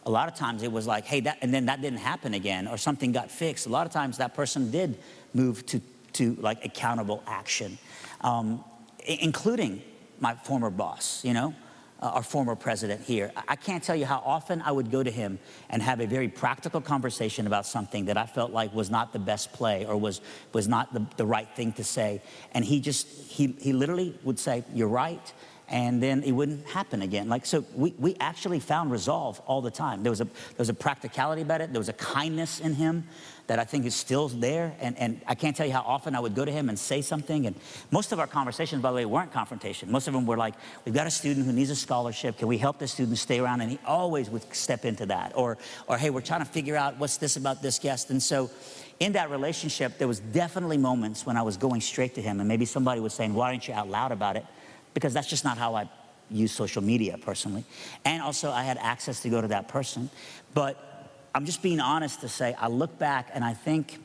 A lot of times it was like, hey, that, and then that didn't happen again, or something got fixed. A lot of times that person did move to to like accountable action, um, including my former boss, you know, uh, our former president here. I can't tell you how often I would go to him and have a very practical conversation about something that I felt like was not the best play or was, was not the, the right thing to say. And he just, he, he literally would say, You're right and then it wouldn't happen again. Like, so we, we actually found resolve all the time. There was, a, there was a practicality about it, there was a kindness in him that I think is still there. And, and I can't tell you how often I would go to him and say something. And most of our conversations, by the way, weren't confrontation. Most of them were like, we've got a student who needs a scholarship. Can we help the student stay around? And he always would step into that. Or, or hey, we're trying to figure out what's this about this guest. And so in that relationship, there was definitely moments when I was going straight to him. And maybe somebody was saying, why aren't you out loud about it? because that's just not how I use social media personally. And also, I had access to go to that person. But I'm just being honest to say, I look back and I think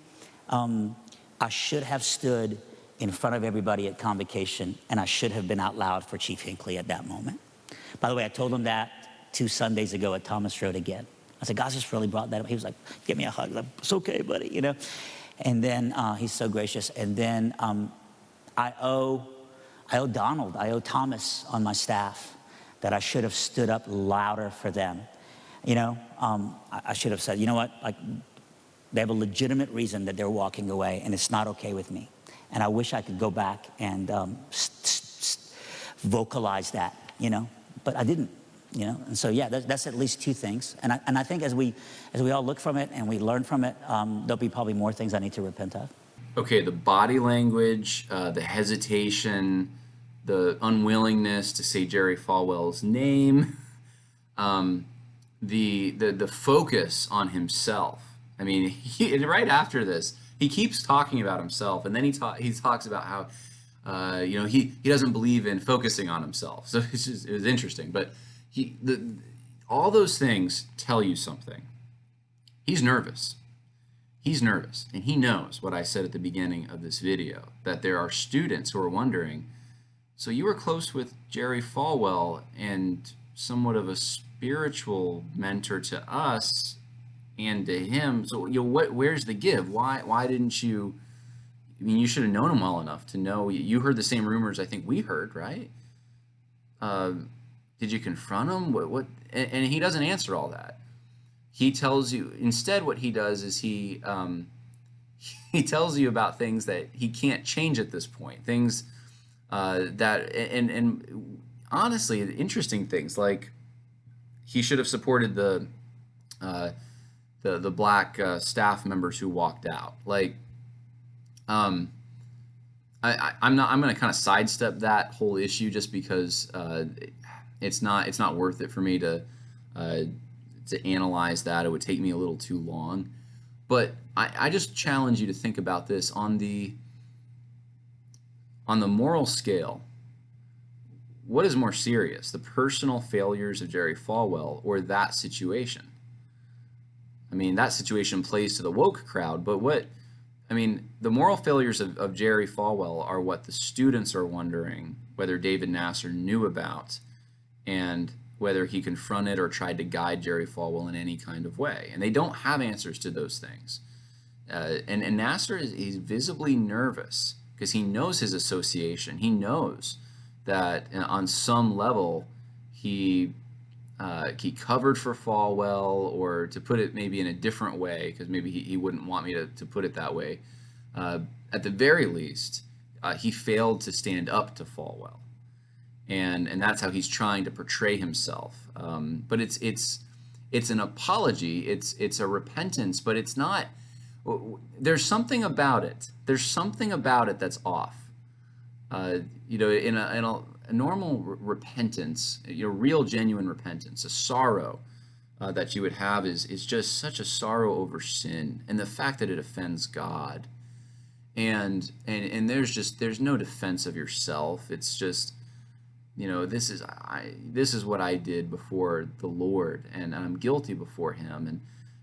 um, I should have stood in front of everybody at convocation and I should have been out loud for Chief Hinkley at that moment. By the way, I told him that two Sundays ago at Thomas Road again. I said, God just really brought that up. He was like, give me a hug. Like, it's okay, buddy, you know? And then uh, he's so gracious. And then um, I owe, I owe Donald, I owe Thomas on my staff that I should have stood up louder for them. You know, um, I, I should have said, you know what, like, they have a legitimate reason that they're walking away, and it's not okay with me. And I wish I could go back and um, vocalize that, you know, but I didn't you know? And so yeah that's, that's, at least two things. And I, and I think as we as we all look from it and we learn from it um, there'll be probably more things i need to repent of. Okay the body language uh, the hesitation the unwillingness to say jerry falwell's name um, the, the the focus on himself i mean he, right after this he keeps talking about himself and then he, ta- he talks about how uh, you know he, he doesn't believe in focusing on himself so it's just, it was interesting but he the all those things tell you something. He's nervous. He's nervous, and he knows what I said at the beginning of this video that there are students who are wondering. So you were close with Jerry Falwell and somewhat of a spiritual mentor to us and to him. So you know, what? Where's the give? Why? Why didn't you? I mean, you should have known him well enough to know. You heard the same rumors I think we heard, right? Uh, did you confront him? What? what? And, he doesn't answer all that. He tells you instead. What he does is he um, he tells you about things that he can't change at this point. Things uh, that and and honestly, interesting things like he should have supported the uh, the the black uh, staff members who walked out. Like, um, I, I am not. I'm going to kind of sidestep that whole issue just because uh, it's not it's not worth it for me to uh, to analyze that. It would take me a little too long. But I, I just challenge you to think about this on the on the moral scale. What is more serious, the personal failures of Jerry Falwell or that situation? I mean, that situation plays to the woke crowd, but what I mean, the moral failures of, of Jerry Falwell are what the students are wondering whether David Nasser knew about and whether he confronted or tried to guide Jerry Falwell in any kind of way. And they don't have answers to those things. Uh, and, and Nasser is he's visibly nervous because he knows his association. He knows that on some level he uh, he covered for Falwell, or to put it maybe in a different way, because maybe he, he wouldn't want me to, to put it that way. Uh, at the very least, uh, he failed to stand up to Falwell and and that's how he's trying to portray himself. Um, but it's it's it's an apology. It's it's a repentance, but it's not. There's something about it. There's something about it that's off. Uh, you know, in a, in a, a normal repentance, you know, real genuine repentance, a sorrow uh, that you would have is is just such a sorrow over sin and the fact that it offends God. And and and there's just there's no defense of yourself. It's just you know this is i this is what i did before the lord and i'm guilty before him and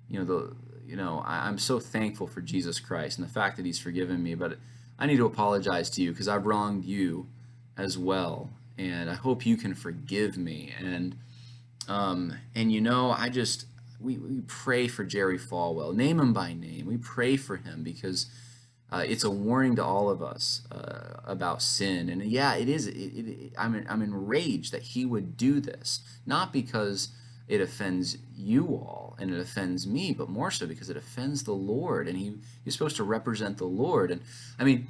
you know the you know I, i'm so thankful for jesus christ and the fact that he's forgiven me but i need to apologize to you because i've wronged you as well and i hope you can forgive me and um and you know i just we, we pray for jerry falwell name him by name we pray for him because uh, it's a warning to all of us uh, about sin. And yeah, it is. It, it, I'm, I'm enraged that he would do this, not because it offends you all and it offends me, but more so because it offends the Lord. And he, he's supposed to represent the Lord. And I mean,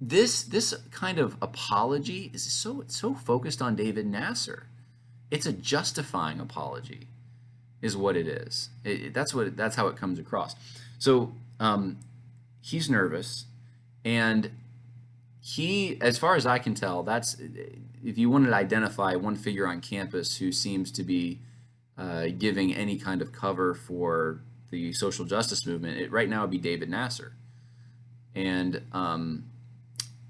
this this kind of apology is so so focused on David Nasser. It's a justifying apology, is what it is. It, that's what that's how it comes across. So um, he's nervous and he as far as i can tell that's if you wanted to identify one figure on campus who seems to be uh, giving any kind of cover for the social justice movement it right now would be david nasser and um,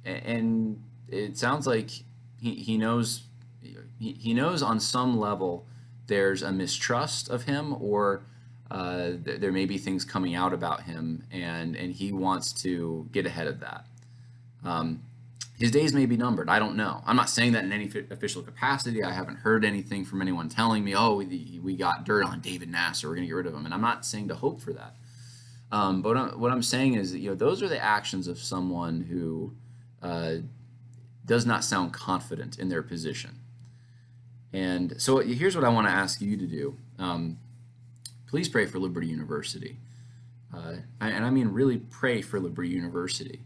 and it sounds like he, he knows he, he knows on some level there's a mistrust of him or uh, th- there may be things coming out about him, and and he wants to get ahead of that. Um, his days may be numbered. I don't know. I'm not saying that in any official capacity. I haven't heard anything from anyone telling me, "Oh, we, we got dirt on David Nasser. We're going to get rid of him." And I'm not saying to hope for that. Um, but what I'm, what I'm, saying is, that, you know, those are the actions of someone who uh, does not sound confident in their position. And so here's what I want to ask you to do. Um, please pray for Liberty University. Uh, and I mean, really pray for Liberty University.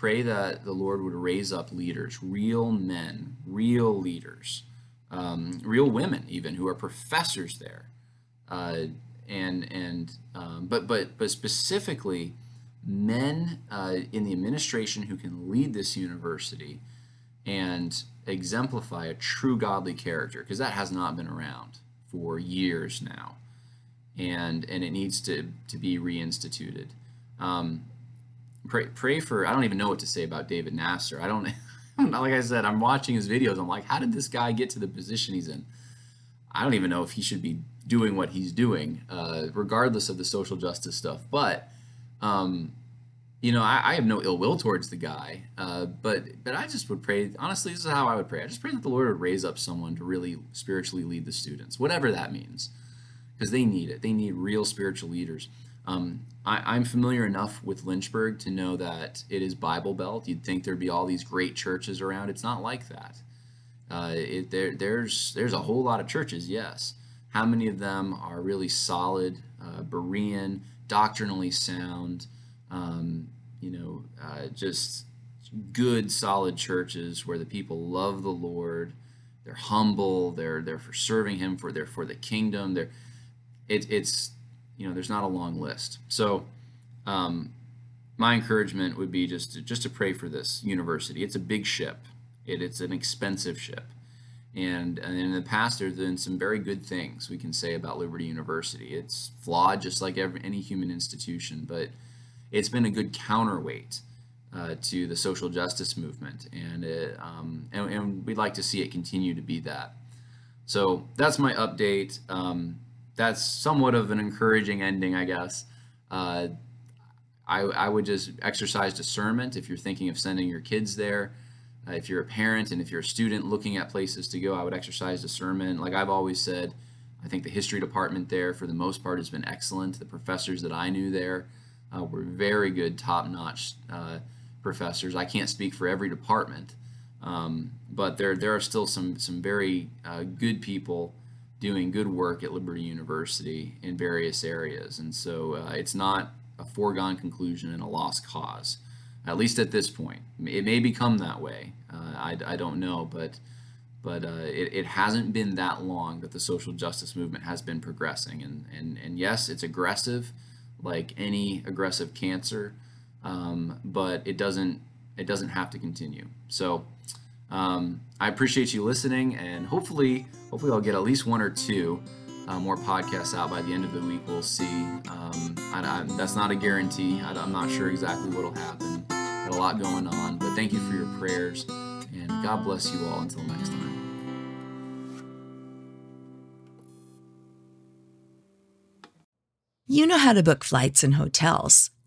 Pray that the Lord would raise up leaders, real men, real leaders, um, real women, even who are professors there. Uh, and and um, but but but specifically men uh, in the administration who can lead this university and exemplify a true godly character because that has not been around for years now and and it needs to to be reinstituted um, pray pray for i don't even know what to say about david nasser i don't like i said i'm watching his videos i'm like how did this guy get to the position he's in i don't even know if he should be doing what he's doing uh, regardless of the social justice stuff but um, you know, I, I, have no ill will towards the guy, uh, but but I just would pray. Honestly, this is how I would pray. I just pray that the Lord would raise up someone to really spiritually lead the students, whatever that means, because they need it. They need real spiritual leaders. Um, I, am familiar enough with Lynchburg to know that it is Bible Belt. You'd think there'd be all these great churches around. It's not like that. Uh, it, there, there's there's a whole lot of churches, yes. How many of them are really solid, uh, Berean, doctrinally sound? um, you know, uh, just good, solid churches where the people love the Lord. They're humble. They're they're for serving Him. For they're for the kingdom. They're it, it's you know there's not a long list. So um, my encouragement would be just to, just to pray for this university. It's a big ship. It, it's an expensive ship. And, and in the past, there's been some very good things we can say about Liberty University. It's flawed, just like every, any human institution, but it's been a good counterweight uh, to the social justice movement, and, it, um, and, and we'd like to see it continue to be that. So that's my update. Um, that's somewhat of an encouraging ending, I guess. Uh, I, I, would just exercise discernment if you're thinking of sending your kids there. Uh, if you're a parent and if you're a student looking at places to go, I would exercise discernment. Like I've always said, I think the history department there, for the most part, has been excellent. The professors that I knew there uh, were very good, top-notch uh, professors. I can't speak for every department, um, but there there are still some some very uh, good people doing good work at Liberty University in various areas, and so uh, it's not a foregone conclusion and a lost cause, at least at this point. It may become that way. Uh, I, I don't know, but but uh, it, it hasn't been that long that the social justice movement has been progressing. And, and, and yes, it's aggressive like any aggressive cancer, um, but it doesn't it doesn't have to continue. So um, I appreciate you listening, and hopefully hopefully I'll get at least one or two uh, more podcasts out by the end of the week. We'll see. Um, I, I, that's not a guarantee. I, am not sure exactly what'll happen. Got a lot going on, but thank you for your prayers, and God bless you all until next time. You know how to book flights and hotels.